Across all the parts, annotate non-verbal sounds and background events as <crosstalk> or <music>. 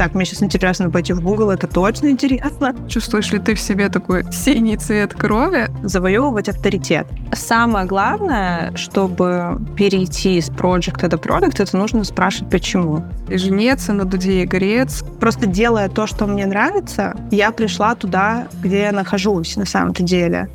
Так, мне сейчас интересно пойти в Google, это точно интересно. Чувствуешь ли ты в себе такой синий цвет крови? Завоевывать авторитет. Самое главное, чтобы перейти с проекта до продукта, это нужно спрашивать, почему. И женеться на дуде и грец. Просто делая то, что мне нравится, я пришла туда, где я нахожусь на самом-то деле.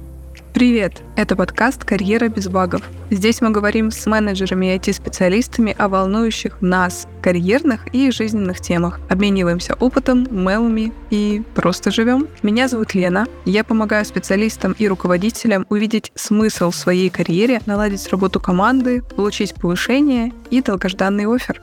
Привет! Это подкаст «Карьера без багов». Здесь мы говорим с менеджерами и IT-специалистами о волнующих нас карьерных и жизненных темах. Обмениваемся опытом, мемами и просто живем. Меня зовут Лена. Я помогаю специалистам и руководителям увидеть смысл в своей карьере, наладить работу команды, получить повышение и долгожданный офер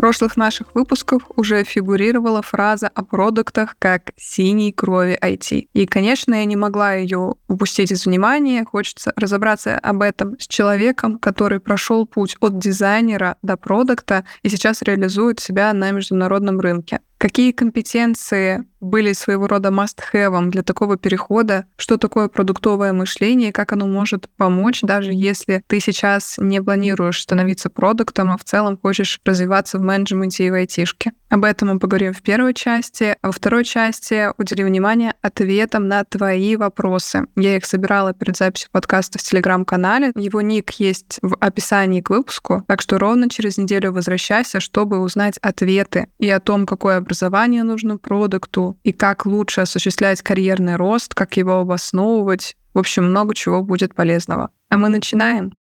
прошлых наших выпусках уже фигурировала фраза о продуктах как «синей крови IT». И, конечно, я не могла ее упустить из внимания. Хочется разобраться об этом с человеком, который прошел путь от дизайнера до продукта и сейчас реализует себя на международном рынке. Какие компетенции были своего рода must-have для такого перехода? Что такое продуктовое мышление? Как оно может помочь, даже если ты сейчас не планируешь становиться продуктом, а в целом хочешь развиваться в менеджменте и в айтишке? Об этом мы поговорим в первой части. А во второй части удели внимание ответам на твои вопросы. Я их собирала перед записью подкаста в Телеграм-канале. Его ник есть в описании к выпуску, так что ровно через неделю возвращайся, чтобы узнать ответы и о том, какое образование нужно продукту, и как лучше осуществлять карьерный рост, как его обосновывать. В общем, много чего будет полезного. А мы начинаем.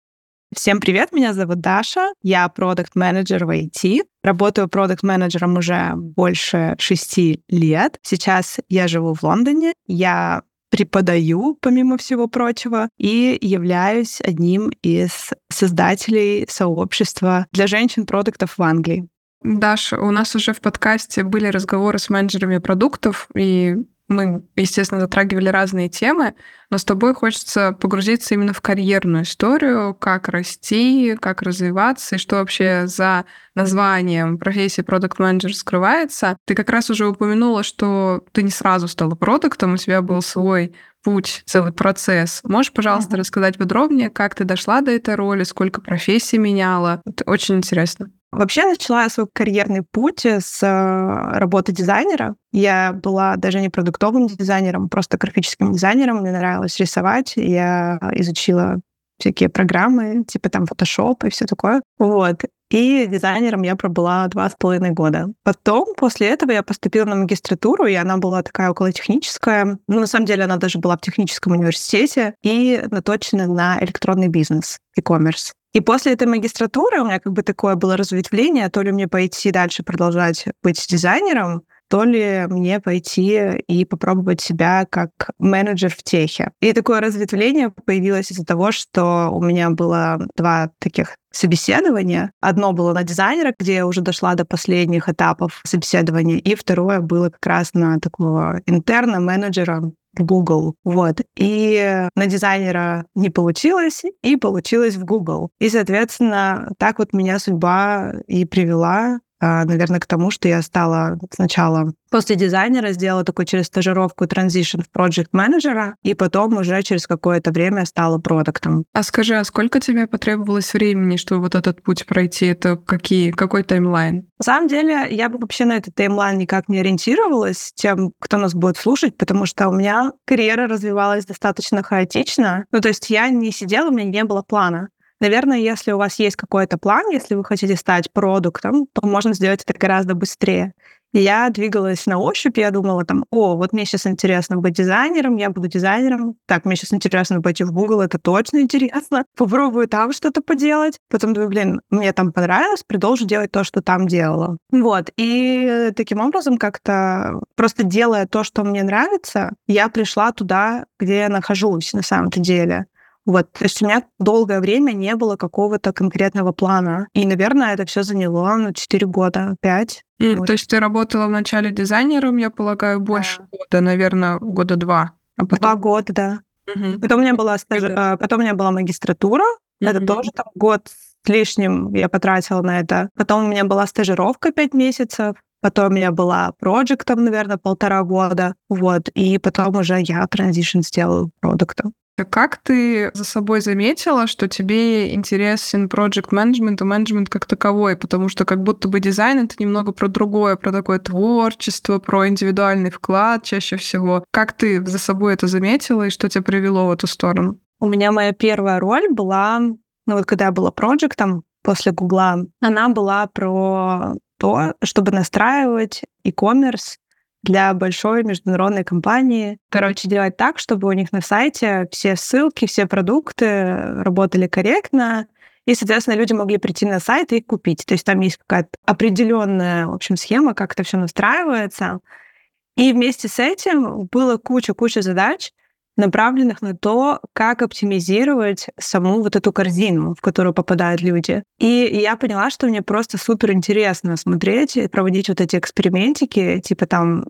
Всем привет, меня зовут Даша, я продукт менеджер в IT. Работаю продукт менеджером уже больше шести лет. Сейчас я живу в Лондоне, я преподаю, помимо всего прочего, и являюсь одним из создателей сообщества для женщин-продуктов в Англии. Даша, у нас уже в подкасте были разговоры с менеджерами продуктов, и мы, естественно, затрагивали разные темы, но с тобой хочется погрузиться именно в карьерную историю, как расти, как развиваться, и что вообще за названием профессии продукт менеджер скрывается. Ты как раз уже упомянула, что ты не сразу стала продуктом, у тебя был свой путь, целый процесс. Можешь, пожалуйста, uh-huh. рассказать подробнее, как ты дошла до этой роли, сколько профессий меняла? Это очень интересно. Вообще начала я свой карьерный путь с э, работы дизайнера. Я была даже не продуктовым дизайнером, просто графическим дизайнером. Мне нравилось рисовать. Я изучила всякие программы, типа там Photoshop и все такое. Вот. И дизайнером я пробыла два с половиной года. Потом, после этого, я поступила на магистратуру, и она была такая околотехническая. Ну, на самом деле, она даже была в техническом университете и наточена на электронный бизнес, e-commerce. И после этой магистратуры у меня как бы такое было разветвление, то ли мне пойти дальше продолжать быть дизайнером, то ли мне пойти и попробовать себя как менеджер в техе. И такое разветвление появилось из-за того, что у меня было два таких собеседования. Одно было на дизайнера, где я уже дошла до последних этапов собеседования, и второе было как раз на такого интерна, менеджера в Google. Вот. И на дизайнера не получилось, и получилось в Google. И, соответственно, так вот меня судьба и привела наверное, к тому, что я стала сначала после дизайнера сделала такую через стажировку транзишн в проект менеджера и потом уже через какое-то время стала продуктом. А скажи, а сколько тебе потребовалось времени, чтобы вот этот путь пройти? Это какие, какой таймлайн? На самом деле, я бы вообще на этот таймлайн никак не ориентировалась тем, кто нас будет слушать, потому что у меня карьера развивалась достаточно хаотично. Ну, то есть я не сидела, у меня не было плана. Наверное, если у вас есть какой-то план, если вы хотите стать продуктом, то можно сделать это гораздо быстрее. Я двигалась на ощупь, я думала там, о, вот мне сейчас интересно быть дизайнером, я буду дизайнером. Так, мне сейчас интересно пойти в Google, это точно интересно. <laughs> Попробую там что-то поделать. Потом думаю, блин, мне там понравилось, продолжу делать то, что там делала. Вот. И таким образом как-то просто делая то, что мне нравится, я пришла туда, где я нахожусь на самом-то деле. Вот, то есть у меня долгое время не было какого-то конкретного плана. И, наверное, это все заняло ну, 4 года, 5. И, вот. То есть ты работала вначале дизайнером, я полагаю, больше да. года, наверное, года два. А потом... Два года, да. Угу. Потом у меня была стаж... да. потом у меня была магистратура. Угу. Это тоже там год с лишним я потратила на это. Потом у меня была стажировка 5 месяцев. Потом у меня была проектом, наверное, полтора года. Вот. И потом уже я транзишн сделала продуктом. Как ты за собой заметила, что тебе интересен project management и менеджмент как таковой? Потому что как будто бы дизайн — это немного про другое, про такое творчество, про индивидуальный вклад чаще всего. Как ты за собой это заметила и что тебя привело в эту сторону? У меня моя первая роль была, ну вот когда я была проектом после Гугла, она была про то, чтобы настраивать e-commerce для большой международной компании. Короче, делать так, чтобы у них на сайте все ссылки, все продукты работали корректно, и, соответственно, люди могли прийти на сайт и купить. То есть там есть какая-то определенная, в общем, схема, как это все настраивается. И вместе с этим было куча-куча задач, направленных на то, как оптимизировать саму вот эту корзину, в которую попадают люди. И я поняла, что мне просто супер интересно смотреть и проводить вот эти экспериментики, типа там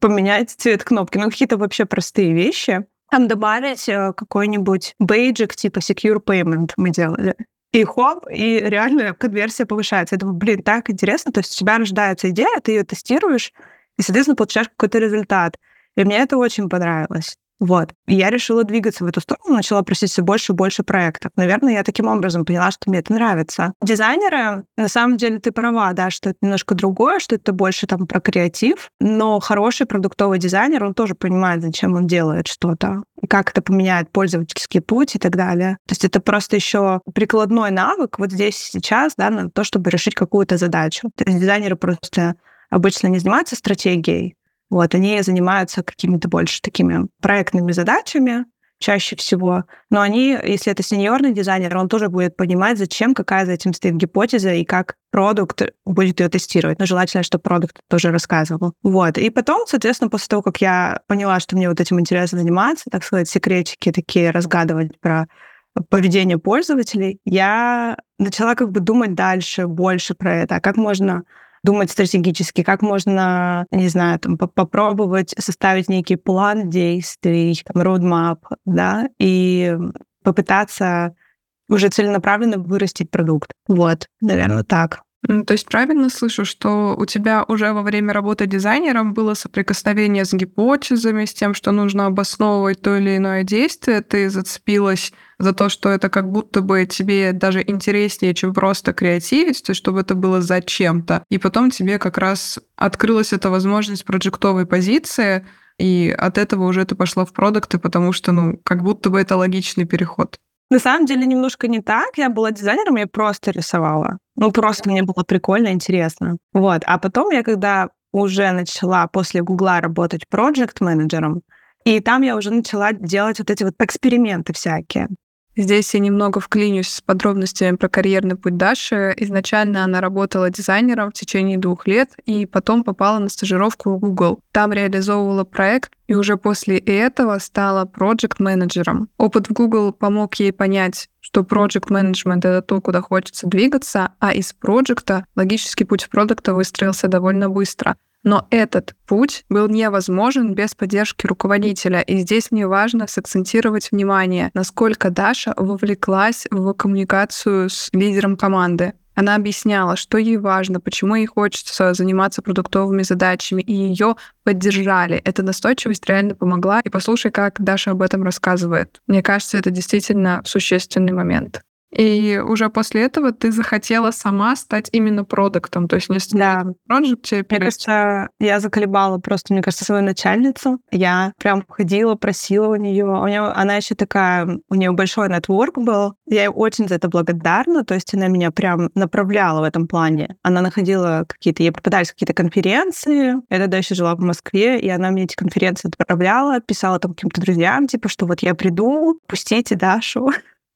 поменять цвет кнопки, ну какие-то вообще простые вещи. Там добавить э, какой-нибудь бейджик типа Secure Payment мы делали. И хоп, и реально конверсия повышается. Я думаю, блин, так интересно. То есть у тебя рождается идея, ты ее тестируешь, и, соответственно, получаешь какой-то результат. И мне это очень понравилось. Вот. И я решила двигаться в эту сторону, начала просить все больше и больше проектов. Наверное, я таким образом поняла, что мне это нравится. Дизайнеры, на самом деле, ты права, да, что это немножко другое, что это больше там про креатив, но хороший продуктовый дизайнер, он тоже понимает, зачем он делает что-то, как это поменяет пользовательский путь и так далее. То есть это просто еще прикладной навык вот здесь сейчас, да, на то, чтобы решить какую-то задачу. То есть дизайнеры просто обычно не занимаются стратегией, вот, они занимаются какими-то больше такими проектными задачами, чаще всего. Но они, если это сеньорный дизайнер, он тоже будет понимать, зачем, какая за этим стоит гипотеза и как продукт будет ее тестировать. Но желательно, чтобы продукт тоже рассказывал. Вот. И потом, соответственно, после того, как я поняла, что мне вот этим интересно заниматься, так сказать, секретики такие разгадывать про поведение пользователей, я начала как бы думать дальше, больше про это, а как можно думать стратегически, как можно, не знаю, там, попробовать составить некий план действий, там, roadmap, да, и попытаться уже целенаправленно вырастить продукт. Вот, наверное, так. То есть правильно слышу, что у тебя уже во время работы дизайнером было соприкосновение с гипотезами, с тем, что нужно обосновывать то или иное действие, ты зацепилась за то, что это как будто бы тебе даже интереснее, чем просто креативить, то есть чтобы это было зачем-то. И потом тебе как раз открылась эта возможность проектовой позиции, и от этого уже ты пошла в продукты, потому что, ну, как будто бы это логичный переход. На самом деле немножко не так. Я была дизайнером, я просто рисовала. Ну, просто мне было прикольно, интересно. Вот. А потом я, когда уже начала после Гугла работать проект-менеджером, и там я уже начала делать вот эти вот эксперименты всякие. Здесь я немного вклинюсь с подробностями про карьерный путь Даши. Изначально она работала дизайнером в течение двух лет и потом попала на стажировку в Google. Там реализовывала проект и уже после этого стала проект-менеджером. Опыт в Google помог ей понять, что project management — это то, куда хочется двигаться, а из проекта логический путь в продукта выстроился довольно быстро — но этот путь был невозможен без поддержки руководителя. И здесь мне важно сакцентировать внимание, насколько Даша вовлеклась в коммуникацию с лидером команды. Она объясняла, что ей важно, почему ей хочется заниматься продуктовыми задачами, и ее поддержали. Эта настойчивость реально помогла. И послушай, как Даша об этом рассказывает. Мне кажется, это действительно существенный момент. И уже после этого ты захотела сама стать именно продуктом, то есть не да. проекте. Мне кажется, я заколебала просто, мне кажется, свою начальницу. Я прям ходила, просила у нее. У нее она еще такая, у нее большой нетворк был. Я ей очень за это благодарна. То есть она меня прям направляла в этом плане. Она находила какие-то, ей попадались какие-то конференции. Я тогда еще жила в Москве, и она мне эти конференции отправляла, писала там каким-то друзьям, типа, что вот я приду, пустите Дашу.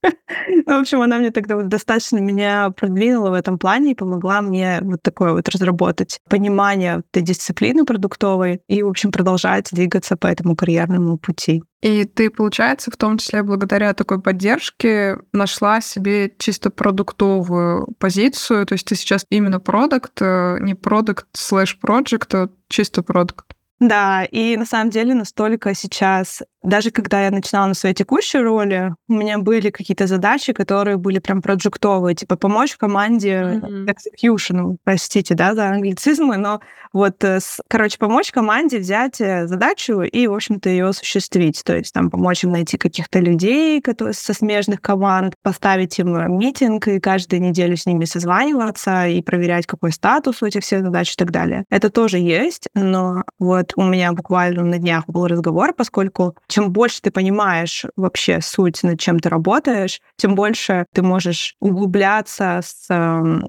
<laughs> Ну, в общем, она мне тогда вот достаточно меня продвинула в этом плане и помогла мне вот такое вот разработать понимание этой дисциплины продуктовой и, в общем, продолжать двигаться по этому карьерному пути. И ты, получается, в том числе благодаря такой поддержке нашла себе чисто продуктовую позицию. То есть ты сейчас именно продукт, э, не продукт слэш проект, а чисто продукт. Да, и на самом деле настолько сейчас, даже когда я начинала на своей текущей роли, у меня были какие-то задачи, которые были прям проджектовые, типа помочь команде mm-hmm. execution, простите, да, за англицизмы, но вот, э, короче, помочь команде взять э, задачу и, в общем-то, ее осуществить. То есть там помочь им найти каких-то людей которые, со смежных команд, поставить им э, митинг и каждую неделю с ними созваниваться и проверять, какой статус у этих всех задач и так далее. Это тоже есть, но вот у меня буквально на днях был разговор, поскольку чем больше ты понимаешь вообще суть, над чем ты работаешь, тем больше ты можешь углубляться с эм,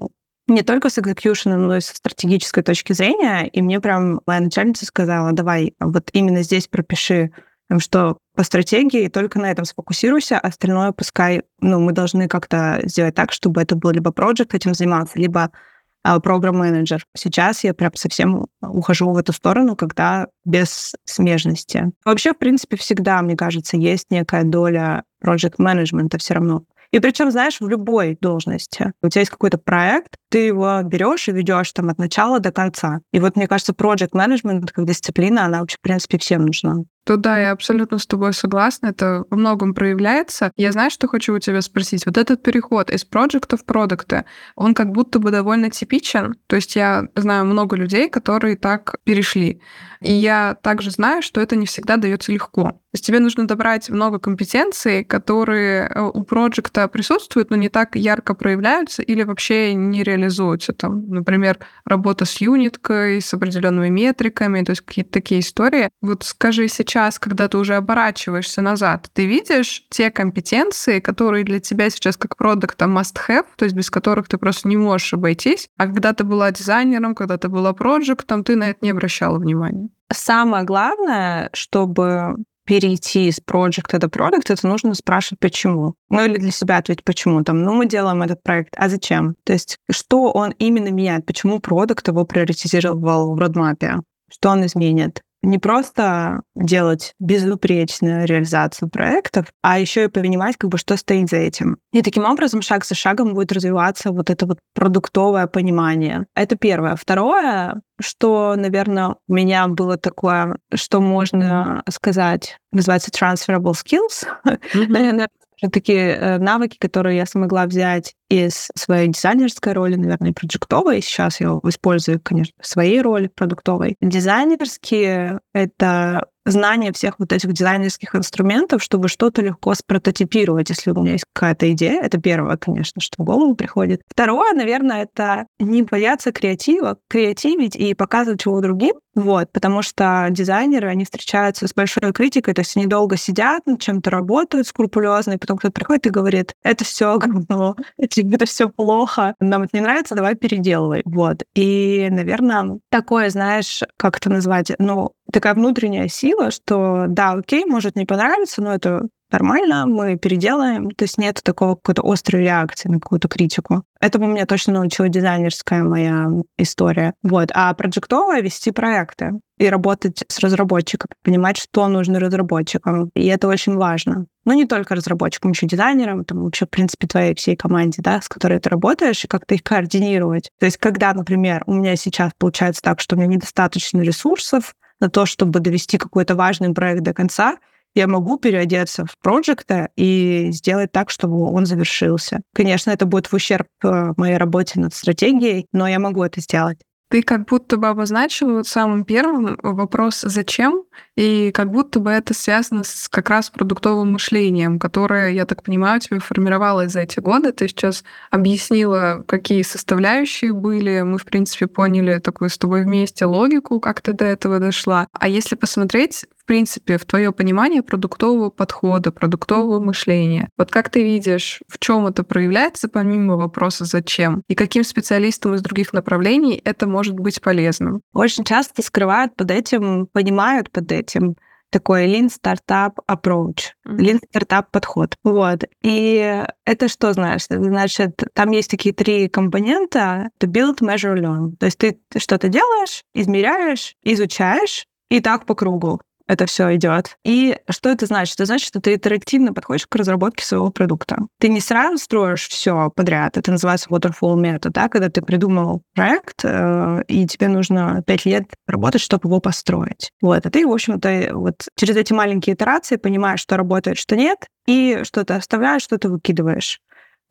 не только с экзекьюшеном, но и со стратегической точки зрения. И мне прям моя начальница сказала, давай вот именно здесь пропиши, что по стратегии только на этом сфокусируйся, остальное пускай, ну, мы должны как-то сделать так, чтобы это был либо проект этим заниматься, либо программ-менеджер. Сейчас я прям совсем ухожу в эту сторону, когда без смежности. Вообще, в принципе, всегда, мне кажется, есть некая доля проект-менеджмента все равно. И причем, знаешь, в любой должности. У тебя есть какой-то проект, ты его берешь и ведешь там от начала до конца. И вот, мне кажется, project management как дисциплина, она вообще, в принципе, всем нужна. То да, я абсолютно с тобой согласна, это во многом проявляется. Я знаю, что хочу у тебя спросить. Вот этот переход из проекта в продукты, он как будто бы довольно типичен. То есть я знаю много людей, которые так перешли. И я также знаю, что это не всегда дается легко. То есть тебе нужно добрать много компетенций, которые э, у проекта присутствуют, но не так ярко проявляются или вообще не реализуются. Там, например, работа с юниткой, с определенными метриками, то есть какие-то такие истории. Вот скажи сейчас, когда ты уже оборачиваешься назад, ты видишь те компетенции, которые для тебя сейчас как продукта must-have, то есть без которых ты просто не можешь обойтись, а когда ты была дизайнером, когда ты была проектом, ты на это не обращала внимания? Самое главное, чтобы перейти из проекта до продукта, это нужно спрашивать, почему. Ну или для себя ответить, почему. Там, ну, мы делаем этот проект, а зачем? То есть, что он именно меняет? Почему продукт его приоритизировал в родмапе? Что он изменит? Не просто делать безупречную реализацию проектов, а еще и понимать, как бы, что стоит за этим. И таким образом, шаг за шагом будет развиваться вот это вот продуктовое понимание. Это первое. Второе, что, наверное, у меня было такое, что можно сказать, называется transferable skills. <laughs> Mm-hmm. наверное, такие э, навыки, которые я смогла взять из своей дизайнерской роли, наверное, проджектовой. Сейчас я использую, конечно, в своей роли продуктовой. Дизайнерские — это знание всех вот этих дизайнерских инструментов, чтобы что-то легко спрототипировать, если у меня есть какая-то идея. Это первое, конечно, что в голову приходит. Второе, наверное, это не бояться креатива, креативить и показывать его другим. Вот, потому что дизайнеры, они встречаются с большой критикой, то есть они долго сидят, над чем-то работают скрупулезно, и потом кто-то приходит и говорит, это все говно, <laughs> это все плохо, нам это не нравится, давай переделывай. Вот. И, наверное, такое, знаешь, как это назвать, ну, такая внутренняя сила, что да, окей, может не понравиться, но это нормально, мы переделаем. То есть нет такого какой-то острой реакции на какую-то критику. Этому меня точно научила дизайнерская моя история. Вот. А проектовая — вести проекты и работать с разработчиком, понимать, что нужно разработчикам. И это очень важно. Ну, не только разработчикам, еще дизайнерам, там вообще, в принципе, твоей всей команде, да, с которой ты работаешь, и как-то их координировать. То есть, когда, например, у меня сейчас получается так, что у меня недостаточно ресурсов на то, чтобы довести какой-то важный проект до конца, я могу переодеться в проекта и сделать так, чтобы он завершился. Конечно, это будет в ущерб э, моей работе над стратегией, но я могу это сделать. Ты как будто бы обозначила вот самым первым вопрос «зачем?», и как будто бы это связано с как раз продуктовым мышлением, которое, я так понимаю, тебе формировалось за эти годы. Ты сейчас объяснила, какие составляющие были. Мы, в принципе, поняли такую с тобой вместе логику, как ты до этого дошла. А если посмотреть принципе, в твое понимание продуктового подхода, продуктового мышления. Вот как ты видишь, в чем это проявляется, помимо вопроса «зачем?» И каким специалистам из других направлений это может быть полезным? Очень часто скрывают под этим, понимают под этим такой Lean Startup Approach, Lean Startup подход. Вот. И это что значит? Значит, там есть такие три компонента. Это build, measure, learn. То есть ты что-то делаешь, измеряешь, изучаешь, и так по кругу. Это все идет. И что это значит? Это значит, что ты интерактивно подходишь к разработке своего продукта. Ты не сразу строишь все подряд. Это называется waterfall метод, да, когда ты придумал проект, э, и тебе нужно пять лет работать, чтобы его построить. Вот. А ты, в общем-то, вот через эти маленькие итерации понимаешь, что работает, что нет, и что ты оставляешь, что ты выкидываешь.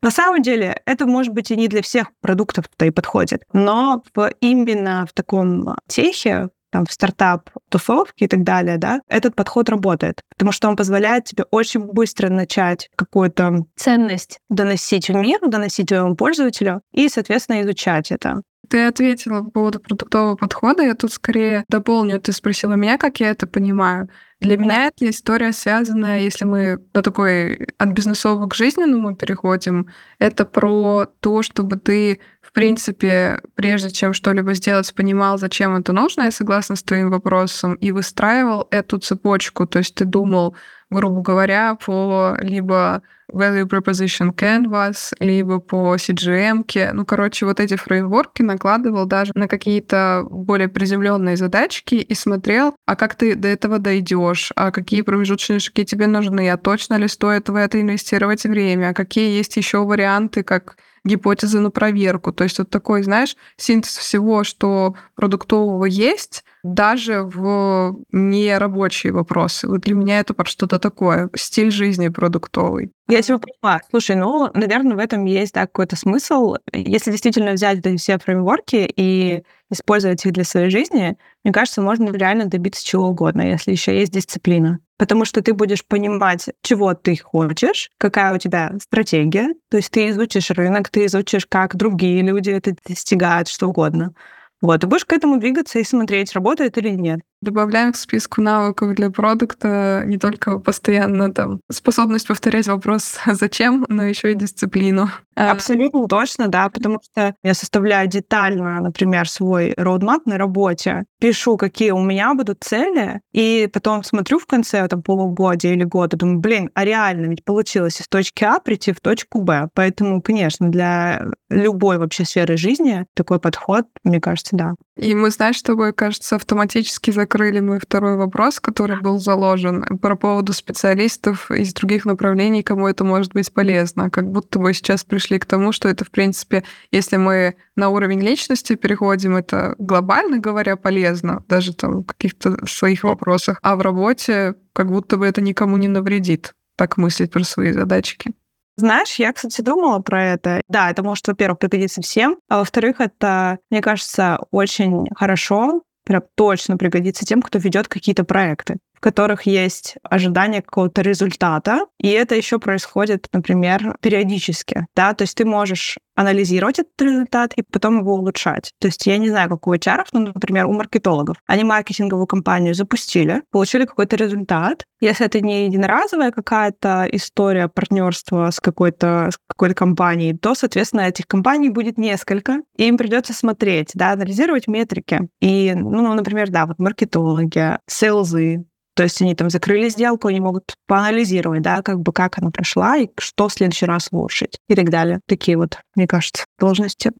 На самом деле, это, может быть, и не для всех продуктов-то и подходит, но именно в таком техе, там, в стартап, тусовке и так далее, да, этот подход работает, потому что он позволяет тебе очень быстро начать какую-то ценность доносить в мир, доносить своему пользователю и, соответственно, изучать это. Ты ответила по поводу продуктового подхода. Я тут скорее дополню. Ты спросила меня, как я это понимаю. Для меня эта история связана, если мы на такой от бизнесового к жизненному переходим, это про то, чтобы ты, принципе, прежде чем что-либо сделать, понимал, зачем это нужно, я согласна с твоим вопросом, и выстраивал эту цепочку. То есть ты думал, грубо говоря, по либо value proposition canvas, либо по CGM. -ке. Ну, короче, вот эти фреймворки накладывал даже на какие-то более приземленные задачки и смотрел, а как ты до этого дойдешь, а какие промежуточные шаги тебе нужны, а точно ли стоит в это инвестировать время, а какие есть еще варианты, как гипотезы на проверку. То есть вот такой, знаешь, синтез всего, что продуктового есть, даже в нерабочие вопросы. Вот для меня это что-то такое, стиль жизни продуктовый. Я тебя поняла. Слушай, ну, наверное, в этом есть да, какой-то смысл. Если действительно взять эти все фреймворки и использовать их для своей жизни, мне кажется, можно реально добиться чего угодно, если еще есть дисциплина. Потому что ты будешь понимать, чего ты хочешь, какая у тебя стратегия. То есть ты изучишь рынок, ты изучишь, как другие люди это достигают, что угодно. Вот, и будешь к этому двигаться и смотреть, работает или нет. Добавляем к списку навыков для продукта не только постоянно там способность повторять вопрос <laughs> «зачем?», но еще и дисциплину. А, Абсолютно точно, да, потому что я составляю детально, например, свой роудмап на работе, пишу, какие у меня будут цели, и потом смотрю в конце там полугодия или года, думаю, блин, а реально ведь получилось из точки А прийти в точку Б. Поэтому, конечно, для любой вообще сферы жизни такой подход, мне кажется, да. И мы, знаешь, с тобой, кажется, автоматически закрыли мой второй вопрос, который был заложен про поводу специалистов из других направлений, кому это может быть полезно. Как будто бы сейчас пришли к тому, что это, в принципе, если мы на уровень личности переходим, это глобально говоря полезно, даже там в каких-то своих вопросах, а в работе как будто бы это никому не навредит. Так мыслить про свои задачки. Знаешь, я, кстати, думала про это. Да, это может, во-первых, пригодиться всем, а во-вторых, это, мне кажется, очень хорошо, прям точно пригодится тем, кто ведет какие-то проекты в которых есть ожидание какого-то результата, и это еще происходит, например, периодически, да, то есть ты можешь анализировать этот результат и потом его улучшать. То есть я не знаю, как у HR, но, например, у маркетологов. Они маркетинговую кампанию запустили, получили какой-то результат. Если это не единоразовая какая-то история партнерства с какой-то с какой-то компанией, то, соответственно, этих компаний будет несколько, и им придется смотреть, да, анализировать метрики. И, ну, например, да, вот маркетологи, селзы, то есть они там закрыли сделку, они могут поанализировать, да, как бы как она прошла и что в следующий раз улучшить и так далее. Такие вот, мне кажется, должности.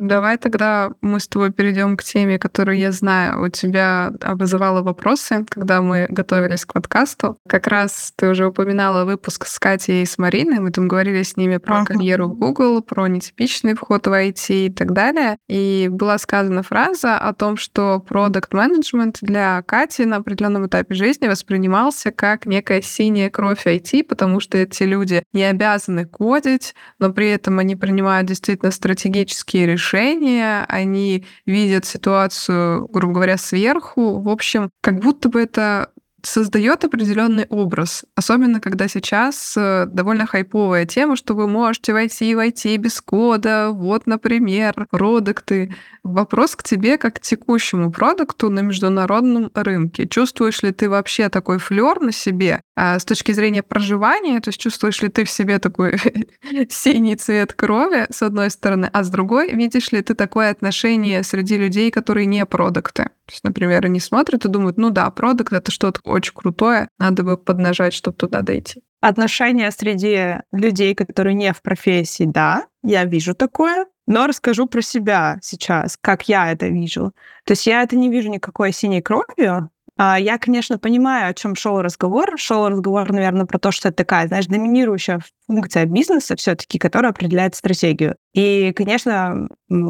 Давай тогда мы с тобой перейдем к теме, которую я знаю, у тебя вызывала вопросы, когда мы готовились к подкасту. Как раз ты уже упоминала выпуск с Катей и с Мариной. Мы там говорили с ними про карьеру в Google, про нетипичный вход в IT и так далее. И была сказана фраза о том, что продукт менеджмент для Кати на определенном этапе жизни воспринимался как некая синяя кровь IT, потому что эти люди не обязаны кодить, но при этом они принимают действительно стратегические решения решения, они видят ситуацию, грубо говоря, сверху. В общем, как будто бы это создает определенный образ, особенно когда сейчас э, довольно хайповая тема, что вы можете войти войти без кода, вот, например, продукты. Вопрос к тебе как к текущему продукту на международном рынке. Чувствуешь ли ты вообще такой флер на себе а с точки зрения проживания? То есть чувствуешь ли ты в себе такой <laughs> синий цвет крови, с одной стороны, а с другой видишь ли ты такое отношение среди людей, которые не продукты? То есть, например, они смотрят и думают, ну да, продукт — это что-то очень крутое, надо бы поднажать, чтобы туда дойти. Отношения среди людей, которые не в профессии, да, я вижу такое. Но расскажу про себя сейчас, как я это вижу. То есть я это не вижу никакой синей кровью, а, я, конечно, понимаю, о чем шел разговор. Шел разговор, наверное, про то, что это такая, знаешь, доминирующая функция бизнеса все-таки, которая определяет стратегию. И, конечно,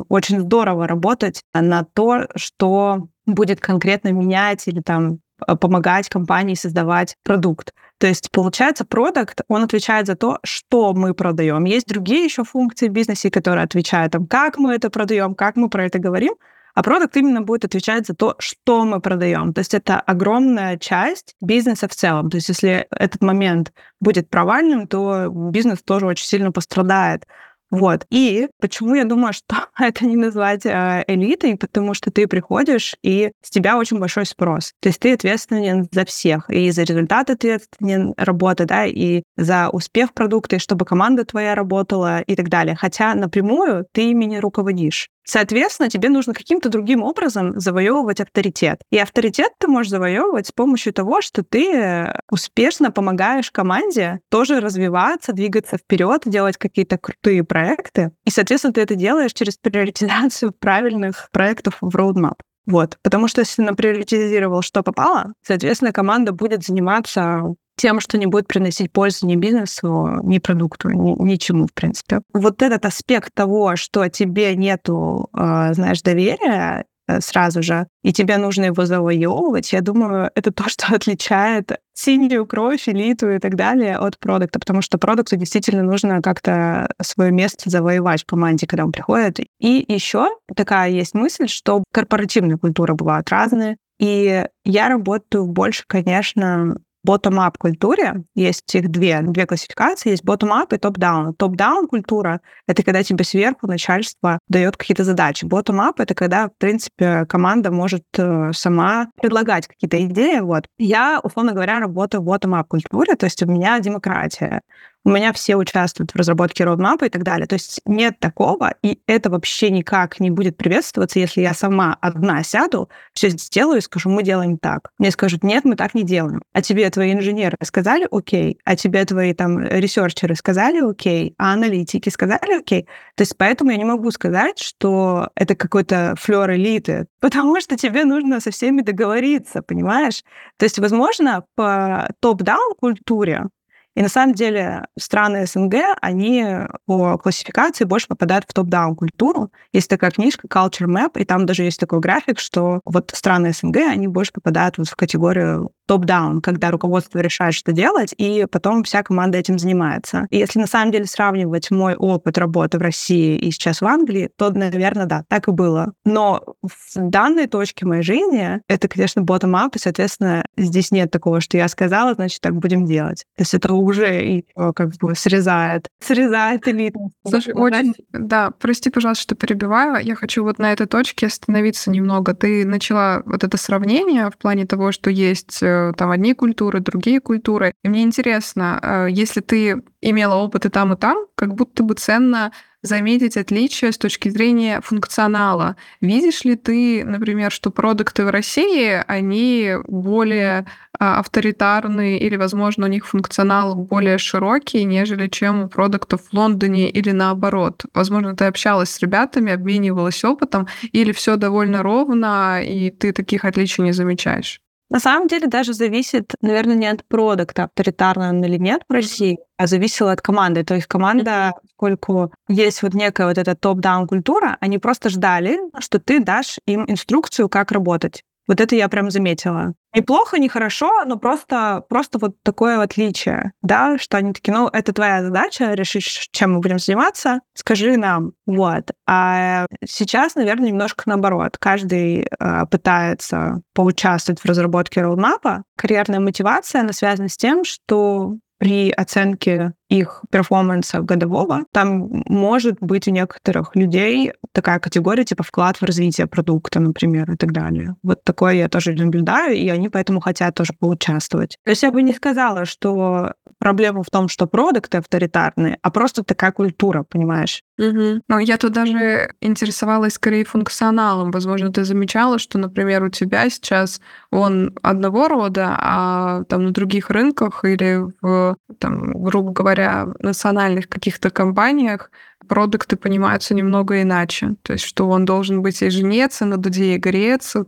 очень здорово работать на то, что будет конкретно менять или там помогать компании создавать продукт. То есть, получается, продукт, он отвечает за то, что мы продаем. Есть другие еще функции в бизнесе, которые отвечают, там, как мы это продаем, как мы про это говорим, а продукт именно будет отвечать за то, что мы продаем. То есть это огромная часть бизнеса в целом. То есть если этот момент будет провальным, то бизнес тоже очень сильно пострадает. Вот. И почему я думаю, что <laughs> это не назвать э, элитой, потому что ты приходишь, и с тебя очень большой спрос. То есть ты ответственен за всех, и за результат ответственен работы, да, и за успех продукта, и чтобы команда твоя работала и так далее. Хотя напрямую ты ими не руководишь. Соответственно, тебе нужно каким-то другим образом завоевывать авторитет. И авторитет ты можешь завоевывать с помощью того, что ты успешно помогаешь команде тоже развиваться, двигаться вперед, делать какие-то крутые проекты. И, соответственно, ты это делаешь через приоритизацию правильных проектов в roadmap. Вот. Потому что если ты наприоритизировал, что попало, соответственно, команда будет заниматься тем, что не будет приносить пользу ни бизнесу, ни продукту, ни, ничему, в принципе. Вот этот аспект того, что тебе нету, э, знаешь, доверия э, сразу же, и тебе нужно его завоевывать, я думаю, это то, <laughs> что отличает синюю кровь, элиту и так далее от продукта, потому что продукту действительно нужно как-то свое место завоевать в команде, когда он приходит. И еще такая есть мысль, что корпоративные культуры бывают разные, и я работаю больше, конечно, bottom-up культуре есть их две, две классификации. Есть bottom-up и top-down. Top-down культура — это когда тебе сверху начальство дает какие-то задачи. Bottom-up — это когда, в принципе, команда может э, сама предлагать какие-то идеи. Вот. Я, условно говоря, работаю в bottom-up культуре, то есть у меня демократия у меня все участвуют в разработке роудмапа и так далее. То есть нет такого, и это вообще никак не будет приветствоваться, если я сама одна сяду, все сделаю и скажу, мы делаем так. Мне скажут, нет, мы так не делаем. А тебе твои инженеры сказали, окей, а тебе твои там ресерчеры сказали, окей, а аналитики сказали, окей. То есть поэтому я не могу сказать, что это какой-то флер элиты, <laughs> потому что тебе нужно со всеми договориться, понимаешь? То есть, возможно, по топ-даун культуре и на самом деле страны СНГ, они по классификации больше попадают в топ-даун культуру. Есть такая книжка Culture Map, и там даже есть такой график, что вот страны СНГ, они больше попадают вот в категорию топ-даун, когда руководство решает, что делать, и потом вся команда этим занимается. И если на самом деле сравнивать мой опыт работы в России и сейчас в Англии, то, наверное, да, так и было. Но в данной точке моей жизни это, конечно, bottom-up, и, соответственно, здесь нет такого, что я сказала, значит, так будем делать. То есть это уже и как бы срезает, срезает элиту. Слушай, очень, да, прости, пожалуйста, что перебиваю. Я хочу вот на этой точке остановиться немного. Ты начала вот это сравнение в плане того, что есть э, там одни культуры, другие культуры. И мне интересно, э, если ты имела опыт и там, и там, как будто бы ценно заметить отличия с точки зрения функционала. Видишь ли ты, например, что продукты в России, они более а, авторитарные или, возможно, у них функционал более широкий, нежели чем у продуктов в Лондоне или наоборот? Возможно, ты общалась с ребятами, обменивалась опытом, или все довольно ровно, и ты таких отличий не замечаешь? На самом деле даже зависит, наверное, не от продукта, авторитарный он или нет в России, а зависело от команды. То есть команда, поскольку есть вот некая вот эта топ-даун культура, они просто ждали, что ты дашь им инструкцию, как работать. Вот это я прям заметила. Неплохо, не хорошо, но просто, просто вот такое отличие, да, что они такие, ну, это твоя задача, решить, чем мы будем заниматься, скажи нам, вот. А сейчас, наверное, немножко наоборот. Каждый э, пытается поучаствовать в разработке роудмапа. Карьерная мотивация, она связана с тем, что при оценке их перформанса годового, там может быть у некоторых людей такая категория типа вклад в развитие продукта, например, и так далее. Вот такое я тоже наблюдаю, и они поэтому хотят тоже поучаствовать. То есть я бы не сказала, что проблема в том, что продукты авторитарные, а просто такая культура, понимаешь? Угу. Ну, я тут даже интересовалась скорее функционалом. Возможно, ты замечала, что, например, у тебя сейчас он одного рода, а там на других рынках или в, там, грубо говоря, национальных каких-то компаниях продукты понимаются немного иначе. То есть, что он должен быть и женеться, на дуде и греться.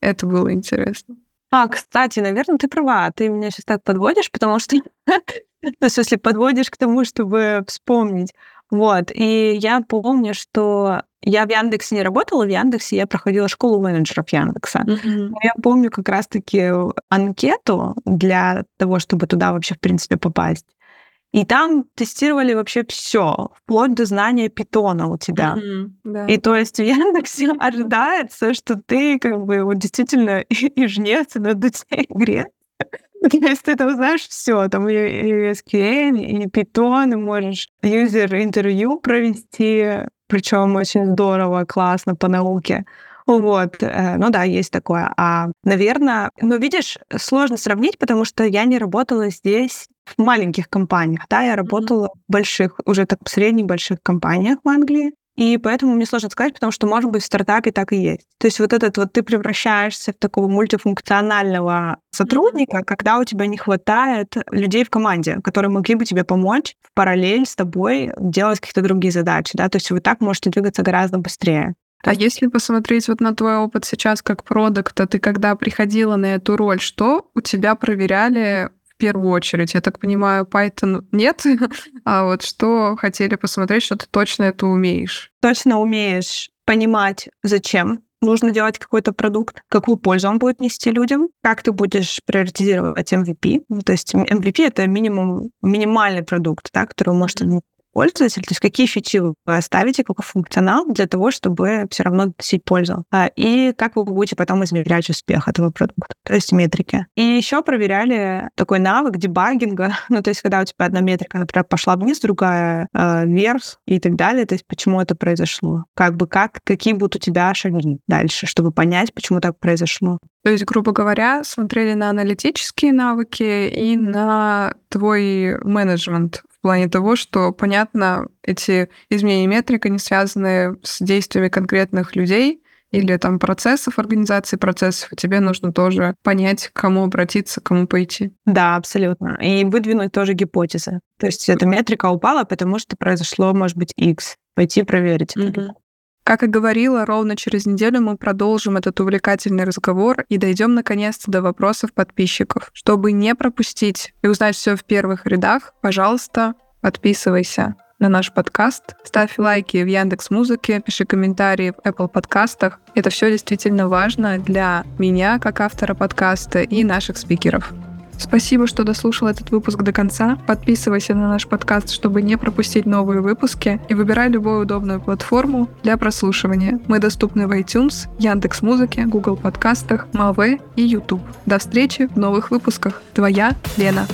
Это было интересно. А, кстати, наверное, ты права. Ты меня сейчас так подводишь, потому что... Ну, в смысле, подводишь к тому, чтобы вспомнить. Вот. И я помню, что я в Яндексе не работала, в Яндексе я проходила школу менеджеров Яндекса. Mm-hmm. Я помню как раз-таки анкету для того, чтобы туда вообще, в принципе, попасть. И там тестировали вообще все, вплоть до знания питона у тебя. Mm-hmm, да. И то есть в Яндексе <laughs> ожидается, что ты как бы вот действительно и, <laughs> и жнец, и на дуте игре. <laughs> То есть ты там знаешь все, там и, и SQL, и Python, и можешь юзер-интервью провести, причем очень здорово, классно по науке. Вот, э, ну да, есть такое. А, наверное, ну видишь, сложно сравнить, потому что я не работала здесь в маленьких компаниях, да, я работала mm-hmm. в больших, уже так средних больших компаниях в Англии. И поэтому мне сложно сказать, потому что, может быть, в стартапе так и есть. То есть вот этот вот ты превращаешься в такого мультифункционального сотрудника, mm-hmm. когда у тебя не хватает людей в команде, которые могли бы тебе помочь в параллель с тобой делать какие-то другие задачи, да, то есть вы так можете двигаться гораздо быстрее. А если посмотреть вот на твой опыт сейчас как продукта, ты когда приходила на эту роль, что у тебя проверяли в первую очередь? Я так понимаю, Python нет, <laughs> а вот что хотели посмотреть, что ты точно это умеешь? Точно умеешь понимать, зачем нужно делать какой-то продукт, какую пользу он будет нести людям, как ты будешь приоритизировать MVP. То есть MVP — это минимум, минимальный продукт, да, который вы можете пользователь, то есть какие фичи вы оставите, какой функционал для того, чтобы все равно носить пользу. А, и как вы будете потом измерять успех этого продукта, то есть метрики. И еще проверяли такой навык дебагинга, <laughs> ну, то есть когда у тебя одна метрика, например, пошла вниз, другая э, вверх и так далее, то есть почему это произошло. Как бы как, какие будут у тебя шаги дальше, чтобы понять, почему так произошло. То есть, грубо говоря, смотрели на аналитические навыки и на твой менеджмент в плане того, что, понятно, эти изменения метрик, они связаны с действиями конкретных людей или там процессов организации процессов, и тебе нужно тоже понять, к кому обратиться, к кому пойти. Да, абсолютно. И выдвинуть тоже гипотезы. То есть эта метрика упала, потому что произошло, может быть, X. Пойти проверить. Mm-hmm. Как и говорила, ровно через неделю мы продолжим этот увлекательный разговор и дойдем наконец-то до вопросов подписчиков. Чтобы не пропустить и узнать все в первых рядах, пожалуйста, подписывайся на наш подкаст, ставь лайки в Яндекс Музыке, пиши комментарии в Apple подкастах. Это все действительно важно для меня, как автора подкаста, и наших спикеров. Спасибо, что дослушал этот выпуск до конца. Подписывайся на наш подкаст, чтобы не пропустить новые выпуски, и выбирай любую удобную платформу для прослушивания. Мы доступны в iTunes, Яндекс Музыке, Google подкастах, Маве и YouTube. До встречи в новых выпусках. Твоя Лена.